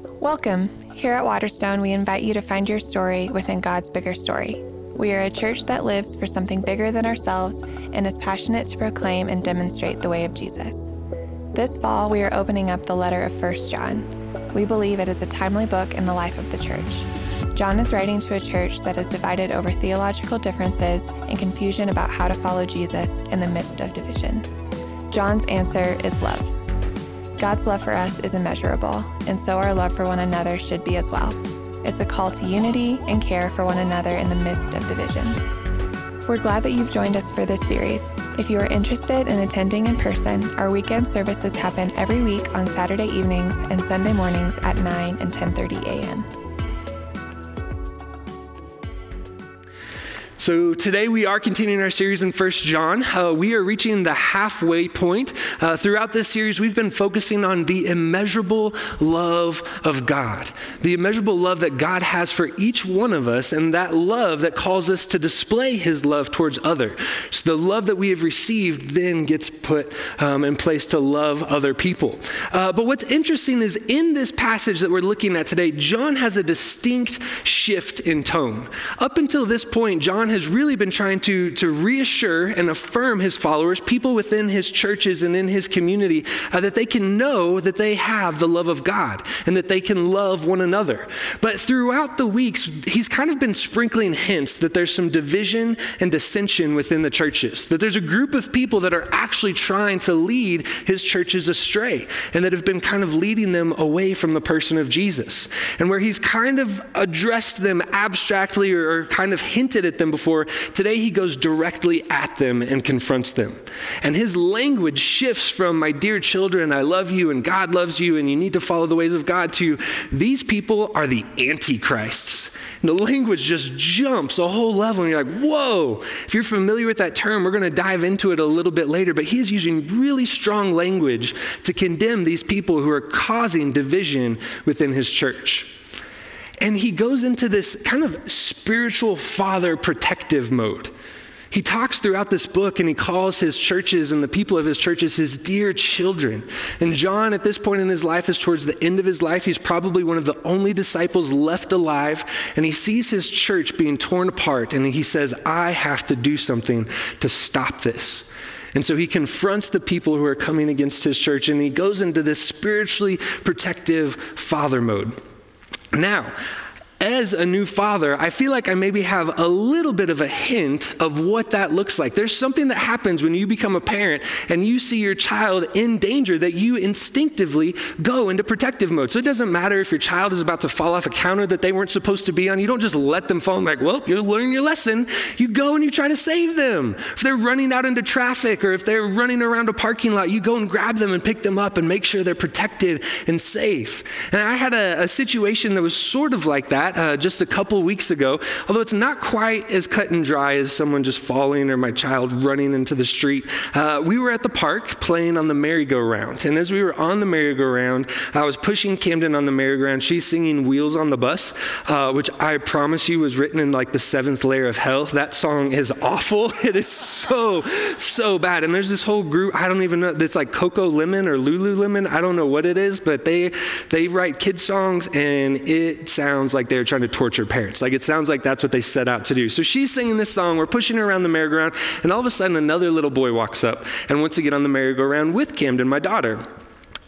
Welcome. Here at Waterstone, we invite you to find your story within God's bigger story. We are a church that lives for something bigger than ourselves and is passionate to proclaim and demonstrate the way of Jesus. This fall, we are opening up the letter of 1 John. We believe it is a timely book in the life of the church. John is writing to a church that is divided over theological differences and confusion about how to follow Jesus in the midst of division. John's answer is love. God's love for us is immeasurable, and so our love for one another should be as well. It's a call to unity and care for one another in the midst of division. We're glad that you've joined us for this series. If you are interested in attending in person, our weekend services happen every week on Saturday evenings and Sunday mornings at 9 and 10:30 a.m. So today we are continuing our series in First John. Uh, we are reaching the halfway point. Uh, throughout this series, we've been focusing on the immeasurable love of God, the immeasurable love that God has for each one of us, and that love that calls us to display His love towards others. So the love that we have received then gets put um, in place to love other people. Uh, but what's interesting is in this passage that we're looking at today, John has a distinct shift in tone. Up until this point, John has has really been trying to, to reassure and affirm his followers, people within his churches and in his community, uh, that they can know that they have the love of God and that they can love one another. But throughout the weeks, he's kind of been sprinkling hints that there's some division and dissension within the churches, that there's a group of people that are actually trying to lead his churches astray and that have been kind of leading them away from the person of Jesus. And where he's kind of addressed them abstractly or, or kind of hinted at them before before, today he goes directly at them and confronts them. And his language shifts from, my dear children, I love you and God loves you and you need to follow the ways of God, to these people are the antichrists. And the language just jumps a whole level, and you're like, whoa. If you're familiar with that term, we're going to dive into it a little bit later, but he is using really strong language to condemn these people who are causing division within his church. And he goes into this kind of spiritual father protective mode. He talks throughout this book and he calls his churches and the people of his churches his dear children. And John, at this point in his life, is towards the end of his life. He's probably one of the only disciples left alive. And he sees his church being torn apart. And he says, I have to do something to stop this. And so he confronts the people who are coming against his church and he goes into this spiritually protective father mode. Now, as a new father, I feel like I maybe have a little bit of a hint of what that looks like. There's something that happens when you become a parent and you see your child in danger that you instinctively go into protective mode. So it doesn't matter if your child is about to fall off a counter that they weren't supposed to be on. You don't just let them fall like, well, you're learning your lesson. You go and you try to save them. If they're running out into traffic or if they're running around a parking lot, you go and grab them and pick them up and make sure they're protected and safe. And I had a, a situation that was sort of like that that uh, just a couple weeks ago, although it's not quite as cut and dry as someone just falling or my child running into the street. Uh, we were at the park playing on the merry-go-round. And as we were on the merry-go-round, I was pushing Camden on the merry-go-round. She's singing Wheels on the Bus, uh, which I promise you was written in like the seventh layer of hell. That song is awful. It is so, so bad. And there's this whole group, I don't even know, it's like Coco Lemon or Lululemon. I don't know what it is, but they, they write kid songs and it sounds like they're trying to torture parents. Like it sounds like that's what they set out to do. So she's singing this song, we're pushing her around the merry-go-round, and all of a sudden another little boy walks up and wants to get on the merry-go-round with Camden, my daughter.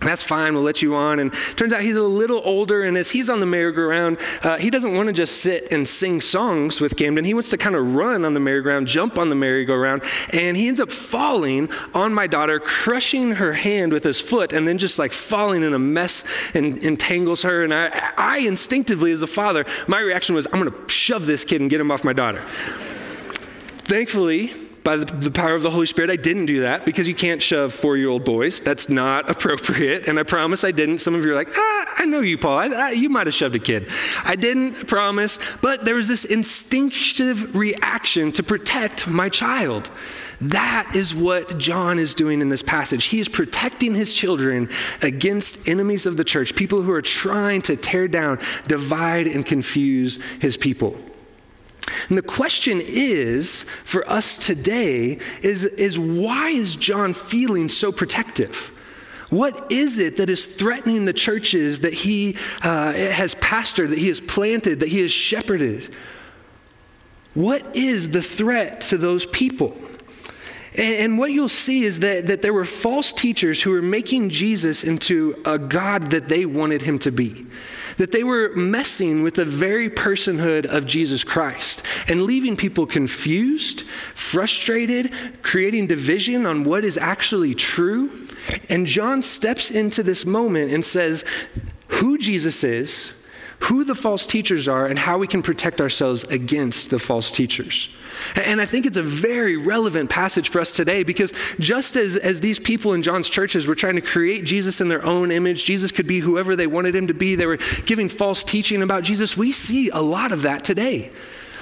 That's fine, we'll let you on. And turns out he's a little older, and as he's on the merry-go-round, uh, he doesn't want to just sit and sing songs with Camden. He wants to kind of run on the merry-go-round, jump on the merry-go-round, and he ends up falling on my daughter, crushing her hand with his foot, and then just like falling in a mess and entangles her. And I, I instinctively, as a father, my reaction was, I'm going to shove this kid and get him off my daughter. Thankfully, by the, the, power of the Holy Spirit, I didn't do that because you can't shove four year old boys. That's not appropriate. And I promise I didn't. Some of you are like, ah, I know you, Paul. I, I, you might have shoved a kid. I didn't promise, but there was this instinctive reaction to protect my child. That is what John is doing in this passage. He is protecting his children against enemies of the church, people who are trying to tear down, divide, and confuse his people. And the question is for us today is, is why is John feeling so protective? What is it that is threatening the churches that he uh, has pastored, that he has planted, that he has shepherded? What is the threat to those people? And, what you'll see is that, that there were false teachers who were making Jesus into a God that they wanted him to be. That they were messing with the very personhood of Jesus Christ and leaving people confused, frustrated, creating division on what is actually true. And John steps into this moment and says who Jesus is, who the false teachers are, and how we can protect ourselves against the false teachers. And I think it's a very relevant passage for us today because just as, as these people in John's churches were trying to create Jesus in their own image, Jesus could be whoever they wanted him to be, they were giving false teaching about Jesus, we see a lot of that today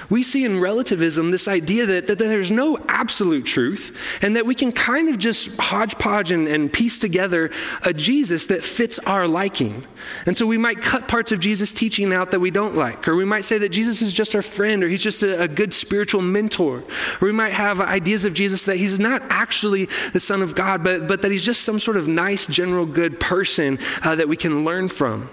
we see in relativism this idea that, that there's no absolute truth and that we can kind of just hodgepodge and, and piece together a Jesus that fits our liking. And so we might cut parts of Jesus' teaching out that we don't like, or we might say that Jesus is just our friend, or he's just a, a good spiritual mentor, or we might have ideas of Jesus that he's not actually the Son of God, but, but that he's just some sort of nice, general, good person uh, that we can learn from.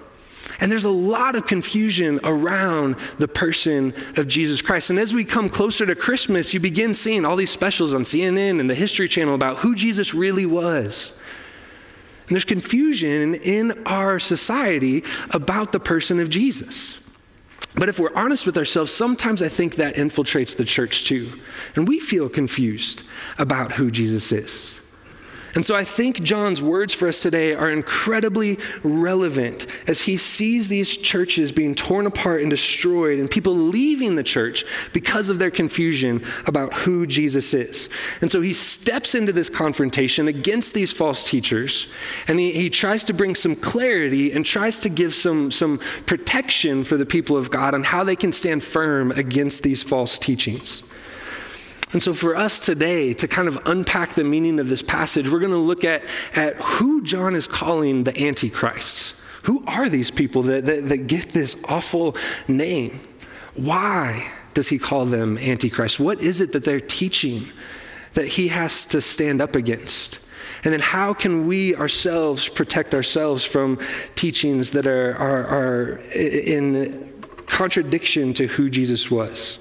And there's a lot of confusion around the person of Jesus Christ. And as we come closer to Christmas, you begin seeing all these specials on CNN and the History Channel about who Jesus really was. And there's confusion in our society about the person of Jesus. But if we're honest with ourselves, sometimes I think that infiltrates the church too. And we feel confused about who Jesus is. And so I think John's words for us today are incredibly relevant as he sees these churches being torn apart and destroyed and people leaving the church because of their confusion about who Jesus is. And so he steps into this confrontation against these false teachers and he, he tries to bring some clarity and tries to give some, some protection for the people of God on how they can stand firm against these false teachings. And so, for us today to kind of unpack the meaning of this passage, we're going to look at, at who John is calling the Antichrist. Who are these people that, that, that get this awful name? Why does he call them Antichrist? What is it that they're teaching that he has to stand up against? And then, how can we ourselves protect ourselves from teachings that are, are, are in contradiction to who Jesus was?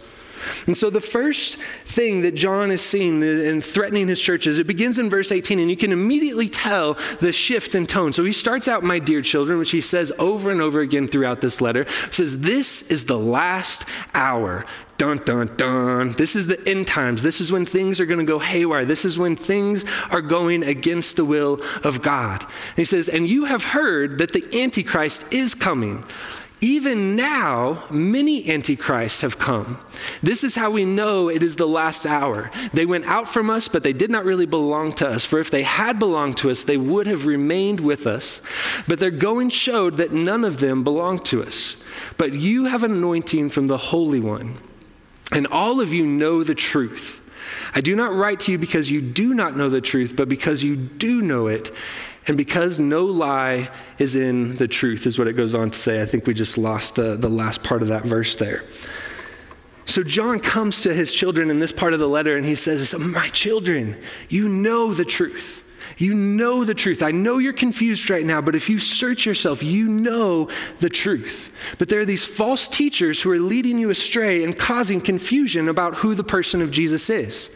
And so the first thing that John is seeing and threatening his church is it begins in verse 18, and you can immediately tell the shift in tone. So he starts out, my dear children, which he says over and over again throughout this letter, says, This is the last hour. Dun, dun, dun. This is the end times. This is when things are going to go haywire. This is when things are going against the will of God. And he says, And you have heard that the Antichrist is coming. Even now, many antichrists have come. This is how we know it is the last hour. They went out from us, but they did not really belong to us. For if they had belonged to us, they would have remained with us. But their going showed that none of them belonged to us. But you have an anointing from the Holy One, and all of you know the truth. I do not write to you because you do not know the truth, but because you do know it and because no lie is in the truth, is what it goes on to say. I think we just lost the, the last part of that verse there. So John comes to his children in this part of the letter and he says, My children, you know the truth. You know the truth. I know you're confused right now, but if you search yourself, you know the truth. But there are these false teachers who are leading you astray and causing confusion about who the person of Jesus is.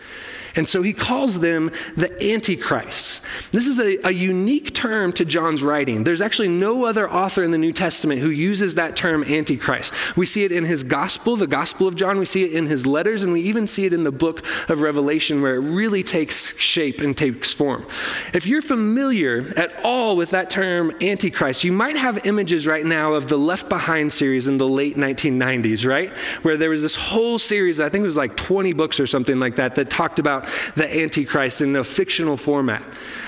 And so he calls them the Antichrist. This is a, a, unique term to John's writing. There's actually no other author in the New Testament who uses that term Antichrist. We see it in his gospel, the Gospel of John. We see it in his letters, and we even see it in the book of Revelation where it really takes shape and takes form. If you're familiar at all with that term Antichrist, you might have images right now of the Left Behind series in the late 1990s, right? Where there was this whole series, I think it was like 20 books or something like that, that talked about the Antichrist in a fictional format.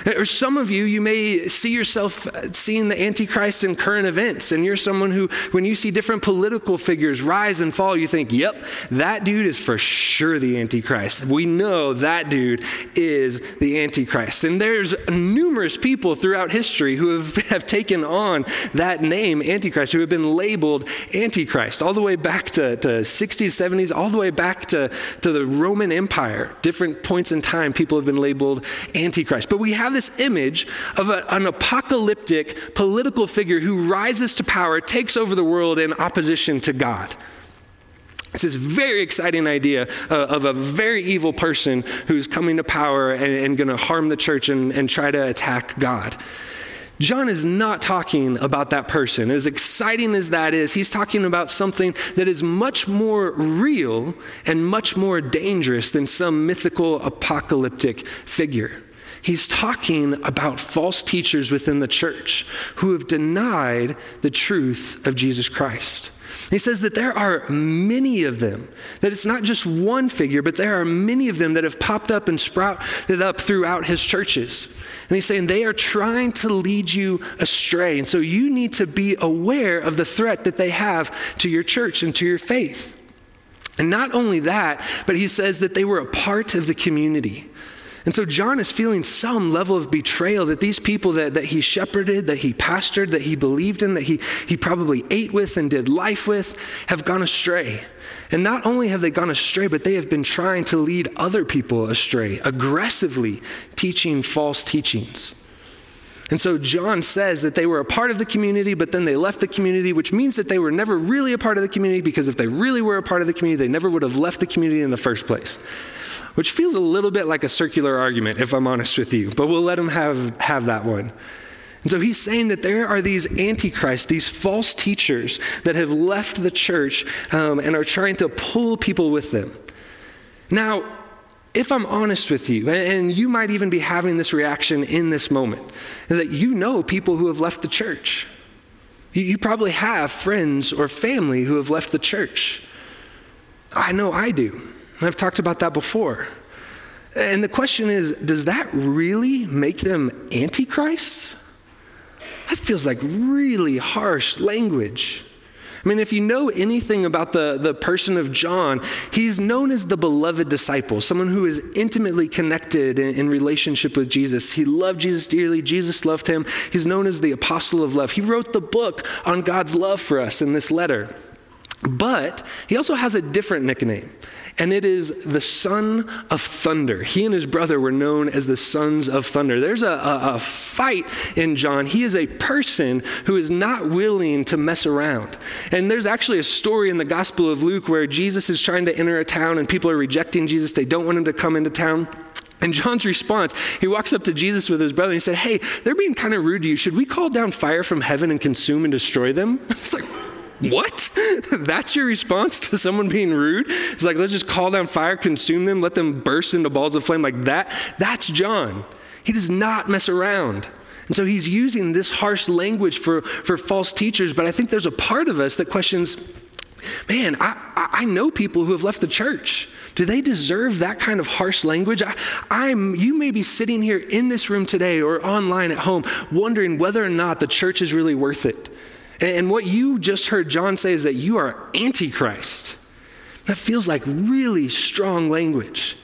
Or some of you, you may see yourself seeing the Antichrist in current events, and you're someone who, when you see different political figures rise and fall, you think, yep, that dude is for sure the Antichrist. We know that dude is the Antichrist. And there's numerous people throughout history who have, have taken on that name, Antichrist, who have been labeled Antichrist, all the way back to, to 60s, 70s, all the way back to, to the Roman Empire. Different points in time, people have been labeled Antichrist. But we have this image of a, an apocalyptic political figure who rises to power, takes over the world in opposition to God. It's this very exciting idea uh, of a very evil person who's coming to power and, and going to harm the church and, and try to attack God. John is not talking about that person. As exciting as that is, he's talking about something that is much more real and much more dangerous than some mythical apocalyptic figure. He's talking about false teachers within the church who have denied the truth of Jesus Christ. He says that there are many of them, that it's not just one figure, but there are many of them that have popped up and sprouted up throughout his churches. And he's saying they are trying to lead you astray. And so you need to be aware of the threat that they have to your church and to your faith. And not only that, but he says that they were a part of the community. And so John is feeling some level of betrayal that these people that, that he shepherded, that he pastored, that he believed in, that he, he probably ate with and did life with, have gone astray. And not only have they gone astray, but they have been trying to lead other people astray, aggressively teaching false teachings. And so John says that they were a part of the community, but then they left the community, which means that they were never really a part of the community because if they really were a part of the community, they never would have left the community in the first place which feels a little bit like a circular argument, if I'm honest with you, but we'll let him have, have that one. And so he's saying that there are these antichrists, these false teachers that have left the church um, and are trying to pull people with them. Now, if I'm honest with you, and you might even be having this reaction in this moment, that you know people who have left the church. You, probably have friends or family who have left the church. I know I do. I've talked about that before. And the question is does that really make them antichrists? That feels like really harsh language. I mean, if you know anything about the, the person of John, he's known as the beloved disciple, someone who is intimately connected in, in, relationship with Jesus. He loved Jesus dearly, Jesus loved him. He's known as the apostle of love. He wrote the book on God's love for us in this letter. But he also has a different nickname and it is the son of thunder. He and his brother were known as the sons of thunder. There's a, a, a, fight in John. He is a person who is not willing to mess around. And there's actually a story in the Gospel of Luke where Jesus is trying to enter a town and people are rejecting Jesus. They don't want him to come into town. And John's response, he walks up to Jesus with his brother and he said, Hey, they're being kind of rude to you. Should we call down fire from heaven and consume and destroy them? It's like, what? That's your response to someone being rude? It's like, let's just call down fire, consume them, let them burst into balls of flame like that. That's John. He does not mess around. And so he's using this harsh language for, for false teachers, but I think there's a part of us that questions man, I, I know people who have left the church. Do they deserve that kind of harsh language? I, I'm, you may be sitting here in this room today or online at home wondering whether or not the church is really worth it. And what you just heard John say is that you are antichrist. That feels like really strong language.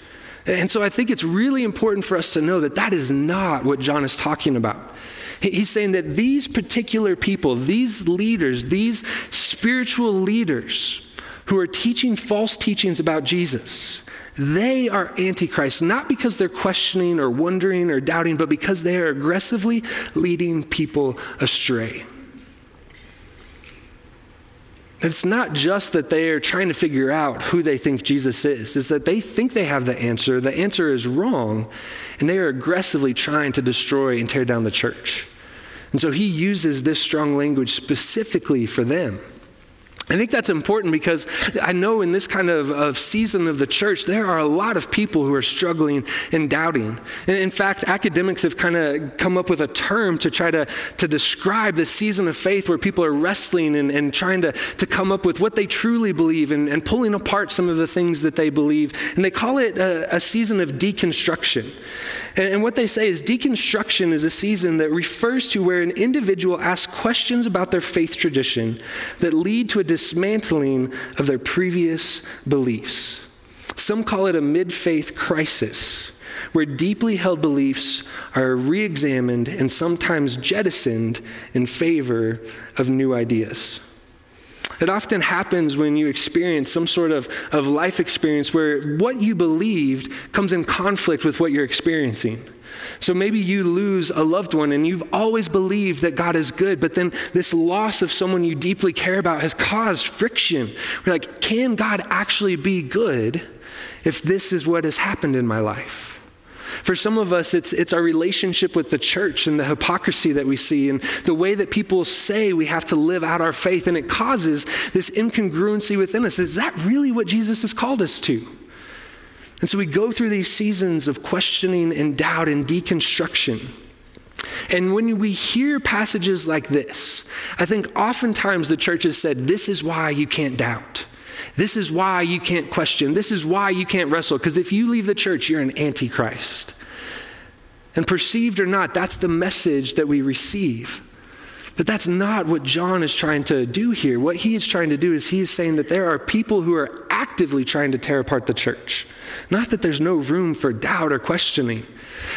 And so I think it's really important for us to know that that is not what John is talking about. He's saying that these particular people, these leaders, these spiritual leaders who are teaching false teachings about Jesus, they are antichrist, not because they're questioning or wondering or doubting, but because they are aggressively leading people astray. It's not just that they are trying to figure out who they think Jesus is, it's that they think they have the answer. The answer is wrong, and they are aggressively trying to destroy and tear down the church. And so he uses this strong language specifically for them. I think that's important because I know in this kind of, of, season of the church, there are a lot of people who are struggling and doubting. And in fact, academics have kind of come up with a term to try to, to describe the season of faith where people are wrestling and, and trying to, to come up with what they truly believe and, and pulling apart some of the things that they believe. And they call it a, a season of deconstruction. And, and what they say is deconstruction is a season that refers to where an individual asks questions about their faith tradition that lead to a dismantling of their previous beliefs. Some call it a mid faith crisis, where deeply held beliefs are re examined and sometimes jettisoned in favor of new ideas. It often happens when you experience some sort of, of life experience where what you believed comes in conflict with what you're experiencing. So maybe you lose a loved one and you've always believed that God is good, but then this loss of someone you deeply care about has caused friction. We're like, can God actually be good if this is what has happened in my life? For some of us, it's, it's our relationship with the church and the hypocrisy that we see and the way that people say we have to live out our faith, and it causes this incongruency within us. Is that really what Jesus has called us to? And so we go through these seasons of questioning and doubt and deconstruction. And when we hear passages like this, I think oftentimes the church has said, This is why you can't doubt. This is why you can't question. This is why you can't wrestle. Because if you leave the church, you're an antichrist. And perceived or not, that's the message that we receive. But that's not what John is trying to do here. What he is trying to do is he is saying that there are people who are actively trying to tear apart the church. Not that there's no room for doubt or questioning.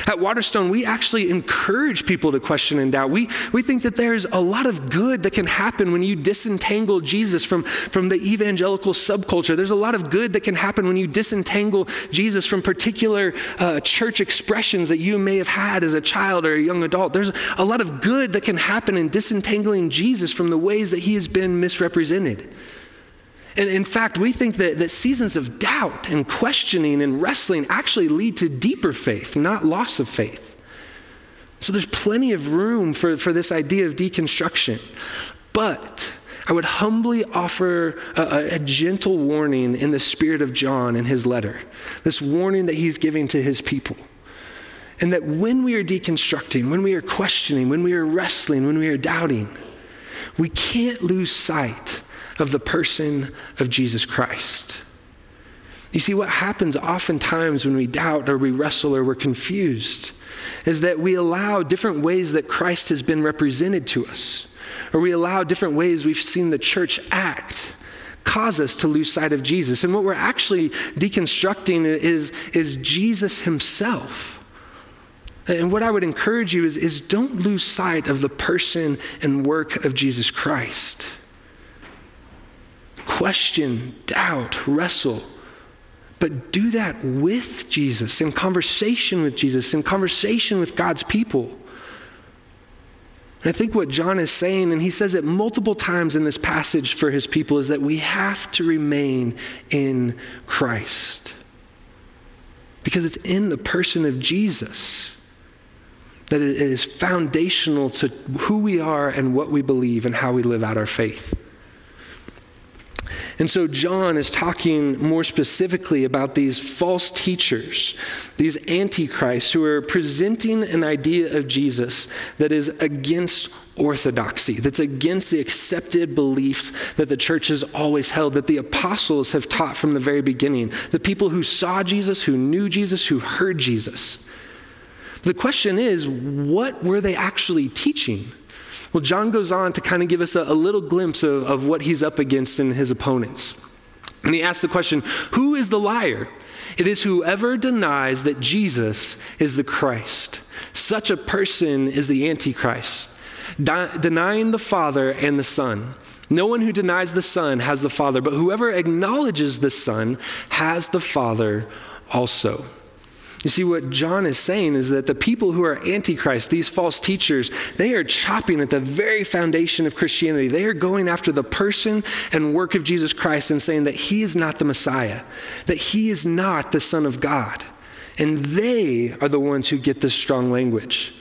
At Waterstone, we actually encourage people to question and doubt. We, we think that there's a lot of good that can happen when you disentangle Jesus from, from the evangelical subculture. There's a lot of good that can happen when you disentangle Jesus from particular uh, church expressions that you may have had as a child or a young adult. There's a lot of good that can happen in disentangling Jesus from the ways that he has been misrepresented. In fact, we think that, that seasons of doubt and questioning and wrestling actually lead to deeper faith, not loss of faith. So there's plenty of room for, for this idea of deconstruction. But I would humbly offer a, a, gentle warning in the spirit of John in his letter, this warning that he's giving to his people. And that when we are deconstructing, when we are questioning, when we are wrestling, when we are doubting, we can't lose sight of the person of Jesus Christ. You see, what happens oftentimes when we doubt or we wrestle or we're confused is that we allow different ways that Christ has been represented to us, or we allow different ways we've seen the church act cause us to lose sight of Jesus. And what we're actually deconstructing is, is Jesus himself. And what I would encourage you is, is don't lose sight of the person and work of Jesus Christ question, doubt, wrestle. But do that with Jesus, in conversation with Jesus, in conversation with God's people. And I think what John is saying, and he says it multiple times in this passage for his people, is that we have to remain in Christ. Because it's in the person of Jesus that it is foundational to who we are and what we believe and how we live out our faith. And so John is talking more specifically about these false teachers, these antichrists who are presenting an idea of Jesus that is against orthodoxy, that's against the accepted beliefs that the church has always held, that the apostles have taught from the very beginning, the people who saw Jesus, who knew Jesus, who heard Jesus. The question is, what were they actually teaching? Well, John goes on to kind of give us a, a little glimpse of, of what he's up against in his opponents. And he asks the question Who is the liar? It is whoever denies that Jesus is the Christ. Such a person is the Antichrist, de- denying the Father and the Son. No one who denies the Son has the Father, but whoever acknowledges the Son has the Father also. You see, what John is saying is that the people who are antichrist, these false teachers, they are chopping at the very foundation of Christianity. They are going after the person and work of Jesus Christ and saying that he is not the Messiah, that he is not the Son of God. And they are the ones who get this strong language.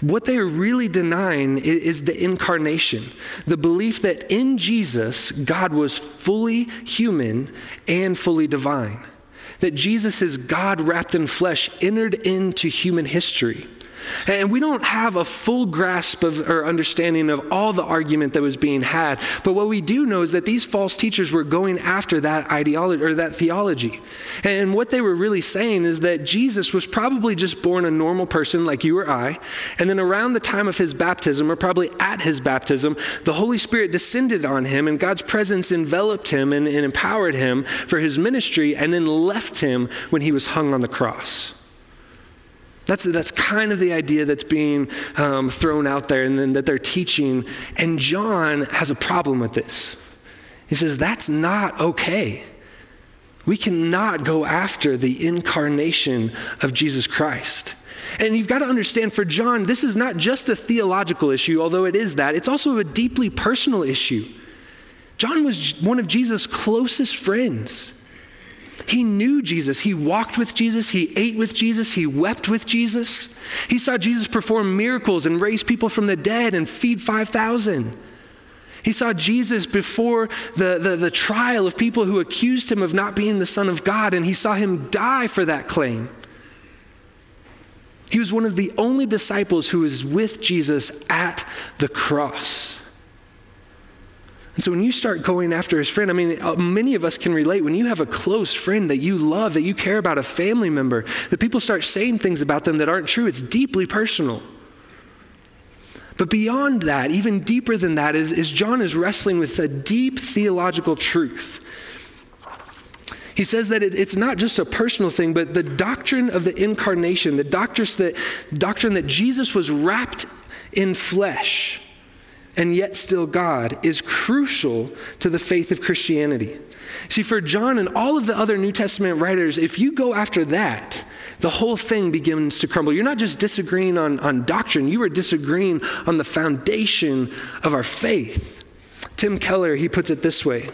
What they are really denying is the incarnation, the belief that in Jesus, God was fully human and fully divine that Jesus is God wrapped in flesh, entered into human history. And we don't have a full grasp of or understanding of all the argument that was being had. But what we do know is that these false teachers were going after that ideology or that theology. And what they were really saying is that Jesus was probably just born a normal person like you or I. And then around the time of his baptism, or probably at his baptism, the Holy Spirit descended on him and God's presence enveloped him and, and empowered him for his ministry and then left him when he was hung on the cross. That's, that's kind of the idea that's being um, thrown out there and then that they're teaching. And John has a problem with this. He says that's not okay. We cannot go after the incarnation of Jesus Christ. And you've got to understand for John, this is not just a theological issue, although it is that, it's also a deeply personal issue. John was one of Jesus' closest friends. He knew Jesus. He walked with Jesus. He ate with Jesus. He wept with Jesus. He saw Jesus perform miracles and raise people from the dead and feed 5,000. He saw Jesus before the, the, the, trial of people who accused him of not being the Son of God, and he saw him die for that claim. He was one of the only disciples who was with Jesus at the cross. And so when you start going after his friend, I mean, uh, many of us can relate. When you have a close friend that you love, that you care about, a family member, that people start saying things about them that aren't true, it's deeply personal. But beyond that, even deeper than that, is, is John is wrestling with a deep theological truth. He says that it, it's not just a personal thing, but the doctrine of the incarnation, the doctrine that, doctrine that Jesus was wrapped in flesh and yet still God, is crucial to the faith of Christianity. See, for John and all of the other New Testament writers, if you go after that, the whole thing begins to crumble. You're not just disagreeing on, on doctrine, you are disagreeing on the foundation of our faith. Tim Keller, he puts it this way.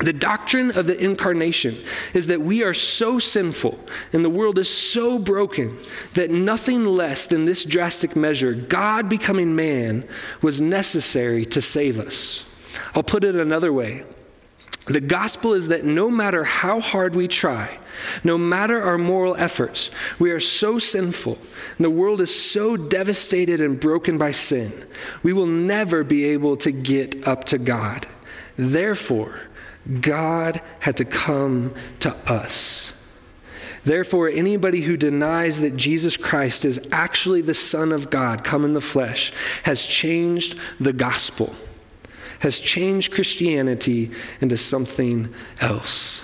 The doctrine of the incarnation is that we are so sinful and the world is so broken that nothing less than this drastic measure, God becoming man, was necessary to save us. I'll put it another way. The gospel is that no matter how hard we try, no matter our moral efforts, we are so sinful, and the world is so devastated and broken by sin, we will never be able to get up to God. Therefore, God had to come to us. Therefore, anybody who denies that Jesus Christ is actually the Son of God come in the flesh has changed the gospel has changed Christianity into something else.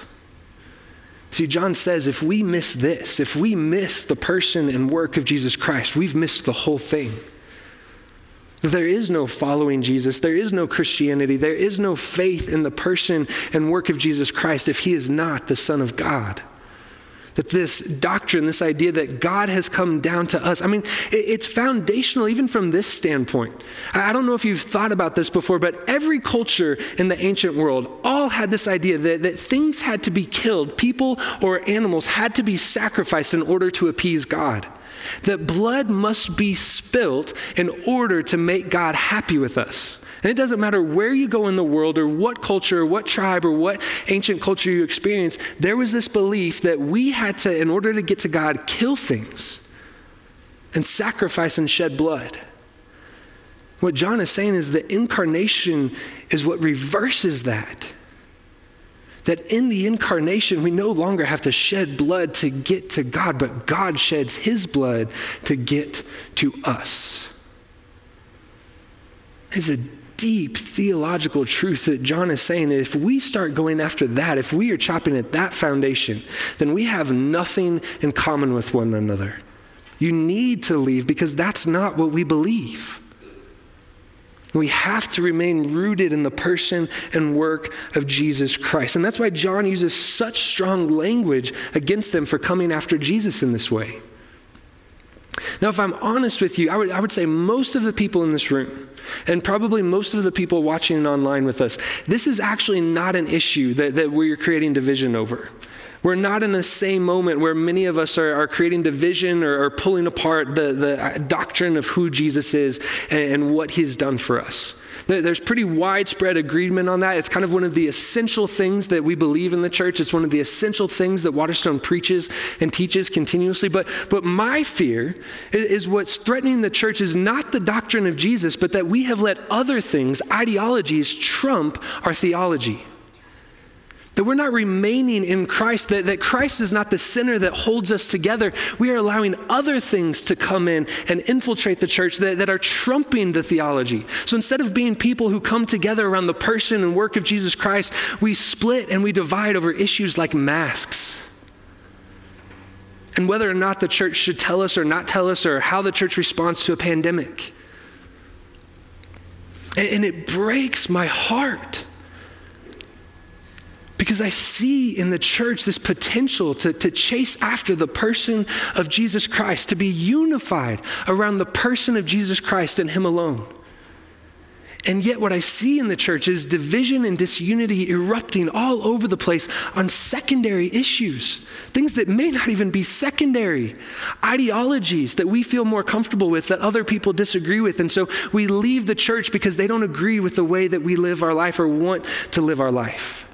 See, John says if we miss this, if we miss the person and work of Jesus Christ, we've missed the whole thing. There is no following Jesus. There is no Christianity. There is no faith in the person and work of Jesus Christ if he is not the Son of God. That this doctrine, this idea that God has come down to us, I mean, it's foundational even from this standpoint. I don't know if you've thought about this before, but every culture in the ancient world all had this idea that, that things had to be killed, people or animals had to be sacrificed in order to appease God. That blood must be spilt in order to make God happy with us. And it doesn't matter where you go in the world or what culture or what tribe or what ancient culture you experience, there was this belief that we had to, in order to get to God, kill things and sacrifice and shed blood. What John is saying is the incarnation is what reverses that. That in the incarnation, we no longer have to shed blood to get to God, but God sheds his blood to get to us. It's a deep theological truth that John is saying that if we start going after that, if we are chopping at that foundation, then we have nothing in common with one another. You need to leave because that's not what we believe. We have to remain rooted in the person and work of Jesus Christ. And that's why John uses such strong language against them for coming after Jesus in this way. Now, if I'm honest with you, I would, I would say most of the people in this room, and probably most of the people watching online with us, this is actually not an issue that, that we're creating division over. We're not in the same moment where many of us are, are creating division or, or, pulling apart the, the doctrine of who Jesus is and, and what he's done for us. There's pretty widespread agreement on that. It's kind of one of the essential things that we believe in the church. It's one of the essential things that Waterstone preaches and teaches continuously. But, but my fear is what's threatening the church is not the doctrine of Jesus, but that we have let other things, ideologies, trump our theology. That we're not remaining in Christ, that, that Christ is not the center that holds us together. We are allowing other things to come in and infiltrate the church that, that are trumping the theology. So instead of being people who come together around the person and work of Jesus Christ, we split and we divide over issues like masks. And whether or not the church should tell us or not tell us, or how the church responds to a pandemic. and, and it breaks my heart Because I see in the church this potential to, to chase after the person of Jesus Christ, to be unified around the person of Jesus Christ and Him alone. And yet, what I see in the church is division and disunity erupting all over the place on secondary issues, things that may not even be secondary, ideologies that we feel more comfortable with that other people disagree with. And so we leave the church because they don't agree with the way that we live our life or want to live our life.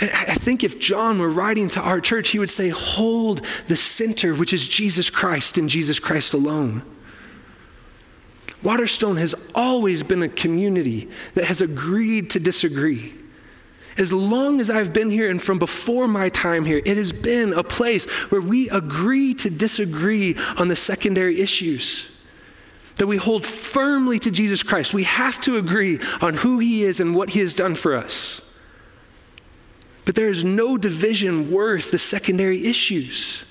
I think if John were writing to our church, he would say, Hold the center, which is Jesus Christ and Jesus Christ alone. Waterstone has always been a community that has agreed to disagree. As long as I've been here and from before my time here, it has been a place where we agree to disagree on the secondary issues. That we hold firmly to Jesus Christ. We have to agree on who He is and what He has done for us. But there is no division worth the secondary issues.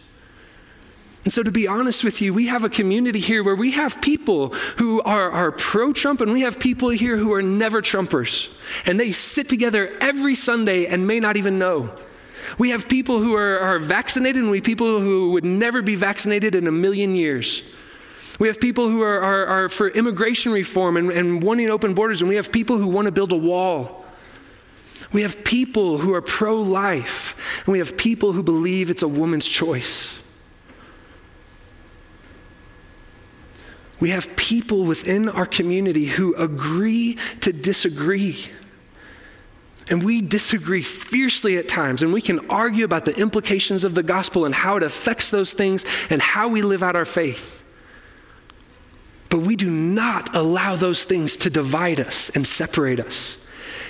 And so, to be honest with you, we have a community here where we have people who are, are pro Trump and we have people here who are never Trumpers. And they sit together every Sunday and may not even know. We have people who are, are vaccinated and we have people who would never be vaccinated in a million years. We have people who are, are, are for immigration reform and, and wanting open borders, and we have people who want to build a wall. We have people who are pro life, and we have people who believe it's a woman's choice. We have people within our community who agree to disagree. And we disagree fiercely at times, and we can argue about the implications of the gospel and how it affects those things and how we live out our faith. But we do not allow those things to divide us and separate us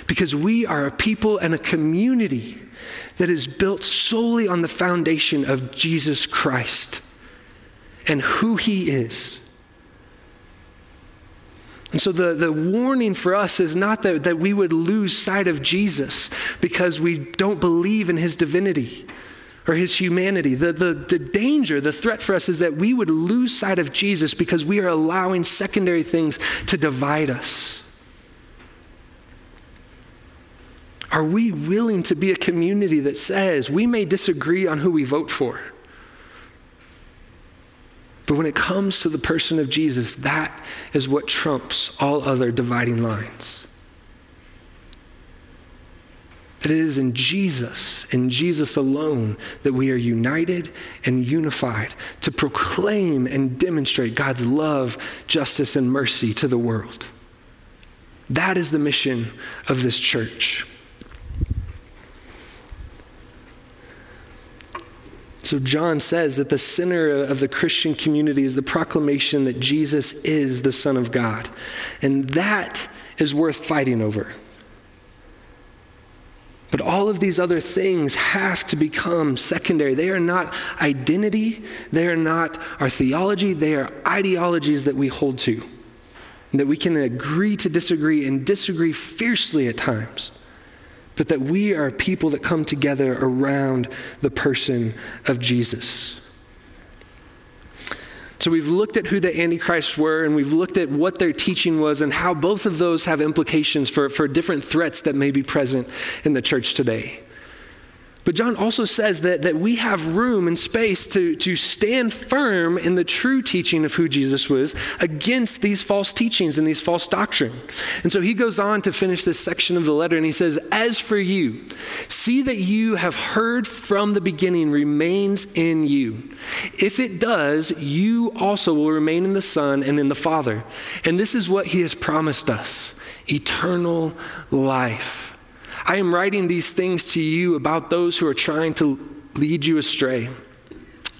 because we are a people and a community that is built solely on the foundation of Jesus Christ and who he is and so the, the warning for us is not that, that we would lose sight of Jesus because we don't believe in his divinity or his humanity. The, the, the danger, the threat for us is that we would lose sight of Jesus because we are allowing secondary things to divide us. Are we willing to be a community that says we may disagree on who we vote for? But when it comes to the person of Jesus, that is what trumps all other dividing lines. That it is in Jesus, in Jesus alone, that we are united and unified to proclaim and demonstrate God's love, justice, and mercy to the world. That is the mission of this church. So, John says that the center of the Christian community is the proclamation that Jesus is the Son of God. And that is worth fighting over. But all of these other things have to become secondary. They are not identity, they are not our theology, they are ideologies that we hold to. And that we can agree to disagree and disagree fiercely at times but that we are people that come together around the person of Jesus. So we've looked at who the Antichrists were, and we've looked at what their teaching was, and how both of those have implications for, for different threats that may be present in the church today. But John also says that, that we have room and space to, to stand firm in the true teaching of who Jesus was against these false teachings and these false doctrine. And so he goes on to finish this section of the letter and he says, As for you, see that you have heard from the beginning remains in you. If it does, you also will remain in the Son and in the Father. And this is what he has promised us eternal life. I am writing these things to you about those who are trying to lead you astray.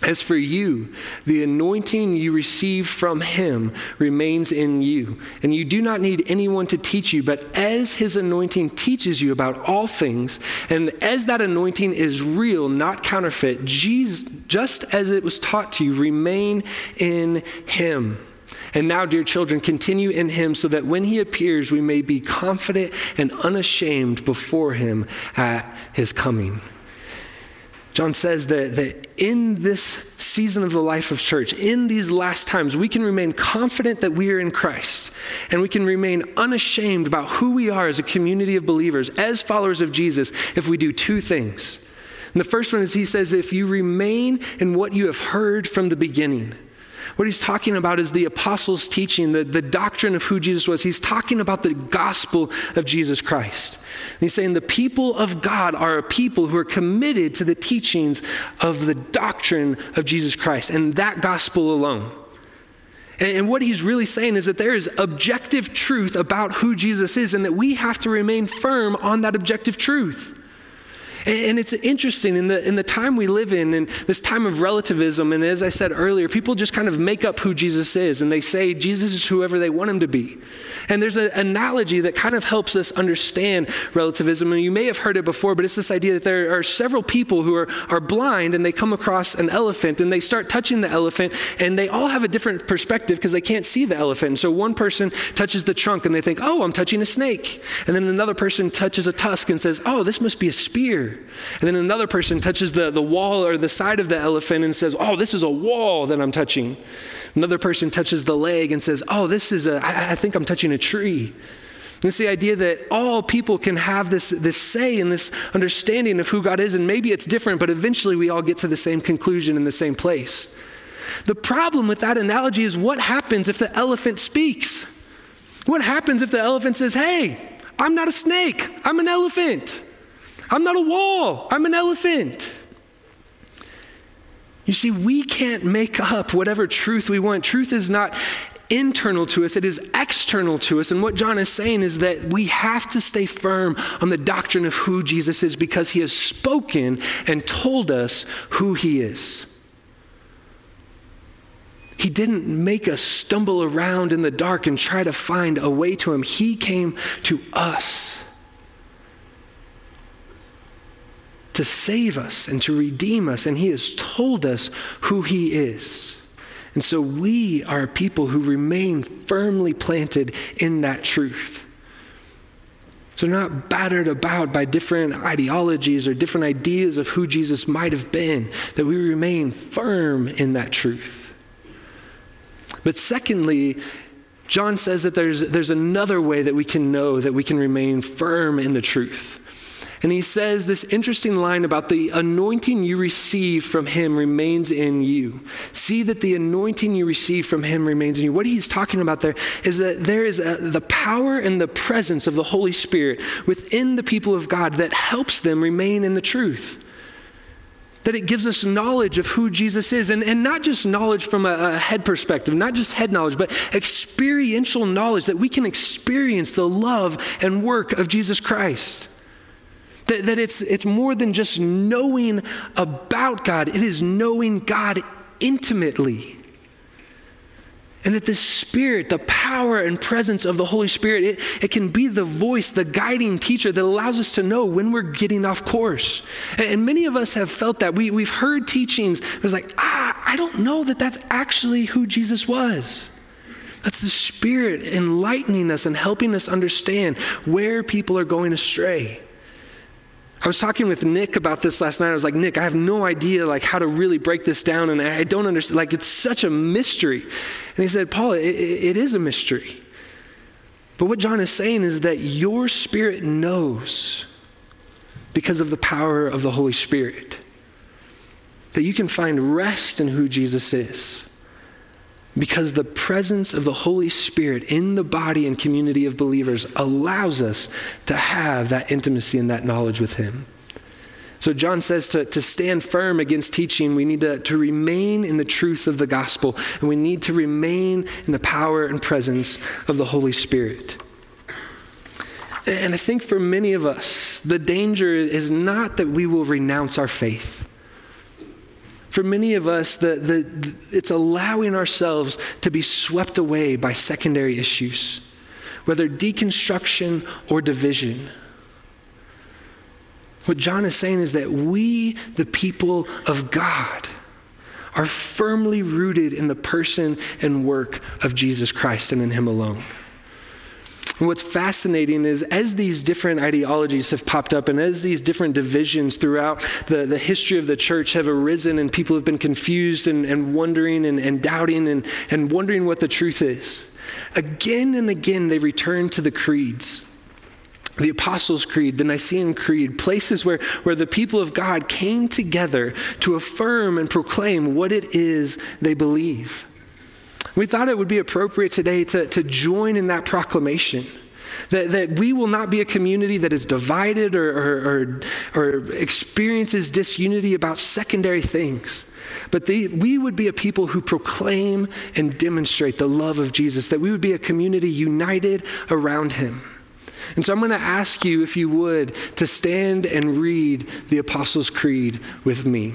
As for you, the anointing you received from him remains in you, and you do not need anyone to teach you, but as his anointing teaches you about all things, and as that anointing is real, not counterfeit, Jesus, just as it was taught to you, remain in him. And now, dear children, continue in him so that when he appears, we may be confident and unashamed before him at his coming. John says that, that in this season of the life of church, in these last times, we can remain confident that we are in Christ and we can remain unashamed about who we are as a community of believers, as followers of Jesus, if we do two things. And the first one is he says, if you remain in what you have heard from the beginning. What he's talking about is the apostles' teaching, the, the doctrine of who Jesus was. He's talking about the gospel of Jesus Christ. And he's saying the people of God are a people who are committed to the teachings of the doctrine of Jesus Christ and that gospel alone. And, and what he's really saying is that there is objective truth about who Jesus is and that we have to remain firm on that objective truth. And it's interesting in the, in the time we live in, in this time of relativism, and as I said earlier, people just kind of make up who Jesus is, and they say Jesus is whoever they want him to be. And there's an analogy that kind of helps us understand relativism, and you may have heard it before, but it's this idea that there are several people who are, are blind, and they come across an elephant, and they start touching the elephant, and they all have a different perspective because they can't see the elephant. And so one person touches the trunk, and they think, oh, I'm touching a snake. And then another person touches a tusk and says, oh, this must be a spear. And then another person touches the, the wall or the side of the elephant and says, Oh, this is a wall that I'm touching. Another person touches the leg and says, Oh, this is a, I, I think I'm touching a tree. And it's the idea that all people can have this, this say and this understanding of who God is, and maybe it's different, but eventually we all get to the same conclusion in the same place. The problem with that analogy is what happens if the elephant speaks? What happens if the elephant says, Hey, I'm not a snake, I'm an elephant? I'm not a wall, I'm an elephant. You see, we can't make up whatever truth we want. Truth is not internal to us, it is external to us. And what John is saying is that we have to stay firm on the doctrine of who Jesus is because he has spoken and told us who he is. He didn't make us stumble around in the dark and try to find a way to him. He came to us. To save us and to redeem us, and He has told us who He is. And so we are people who remain firmly planted in that truth. So, not battered about by different ideologies or different ideas of who Jesus might have been, that we remain firm in that truth. But secondly, John says that there's, there's another way that we can know that we can remain firm in the truth. And he says this interesting line about the anointing you receive from him remains in you. See that the anointing you receive from him remains in you. What he's talking about there is that there is a, the power and the presence of the Holy Spirit within the people of God that helps them remain in the truth that it gives us knowledge of who Jesus is, and, and not just knowledge from a, a, head perspective, not just head knowledge, but experiential knowledge that we can experience the love and work of Jesus Christ. That, that it's, it's more than just knowing about God, it is knowing God intimately. And that the Spirit, the power and presence of the Holy Spirit, it, it can be the voice, the guiding teacher that allows us to know when we're getting off course. And, and many of us have felt that. We, we've heard teachings, it was like, ah, I don't know that that's actually who Jesus was. That's the Spirit enlightening us and helping us understand where people are going astray. I was talking with Nick about this last night. I was like, Nick, I have no idea like how to really break this down, and I don't understand. Like, it's such a mystery. And he said, Paul, it, it is a mystery. But what John is saying is that your spirit knows because of the power of the Holy Spirit that you can find rest in who Jesus is because the presence of the Holy Spirit in the body and community of believers allows us to have that intimacy and that knowledge with Him. So, John says to, to stand firm against teaching, we need to, to remain in the truth of the gospel, and we need to remain in the power and presence of the Holy Spirit. And I think for many of us, the danger is not that we will renounce our faith for many of us, the, the, it's allowing ourselves to be swept away by secondary issues, whether deconstruction or division. What John is saying is that we, the people of God, are firmly rooted in the person and work of Jesus Christ and in Him alone. And what's fascinating is as these different ideologies have popped up and as these different divisions throughout the, the history of the church have arisen and people have been confused and, and wondering and, and doubting and, and wondering what the truth is, again and again they return to the creeds the Apostles' Creed, the Nicene Creed, places where, where the people of God came together to affirm and proclaim what it is they believe. We thought it would be appropriate today to, to join in that proclamation. That, that we will not be a community that is divided or, or, or, or experiences disunity about secondary things. But the, we would be a people who proclaim and demonstrate the love of Jesus, that we would be a community united around him. And so I'm going to ask you, if you would, to stand and read the Apostles' Creed with me.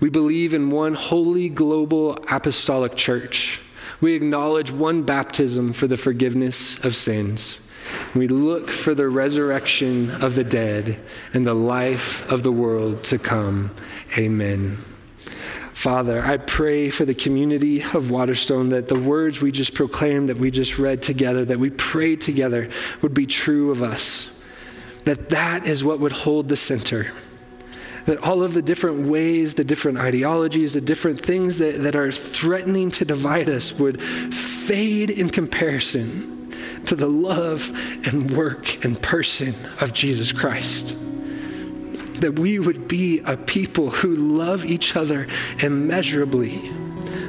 We believe in one holy global apostolic church we acknowledge one baptism for the forgiveness of sins. We look for the resurrection of the dead and the life of the world to come. Amen. Father, I pray for the community of Waterstone that the words we just proclaimed, that we just read together, that we prayed together would be true of us. That that is what would hold the center that all of the different ways, the different ideologies, the different things that, that are threatening to divide us would fade in comparison to the love and work and person of Jesus Christ. That we would be a people who love each other immeasurably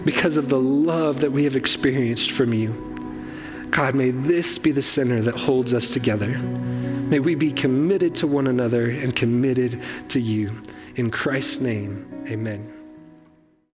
because of the love that we have experienced from you. God, may this be the center that holds us together. May we be committed to one another and committed to you. In Christ's name, amen.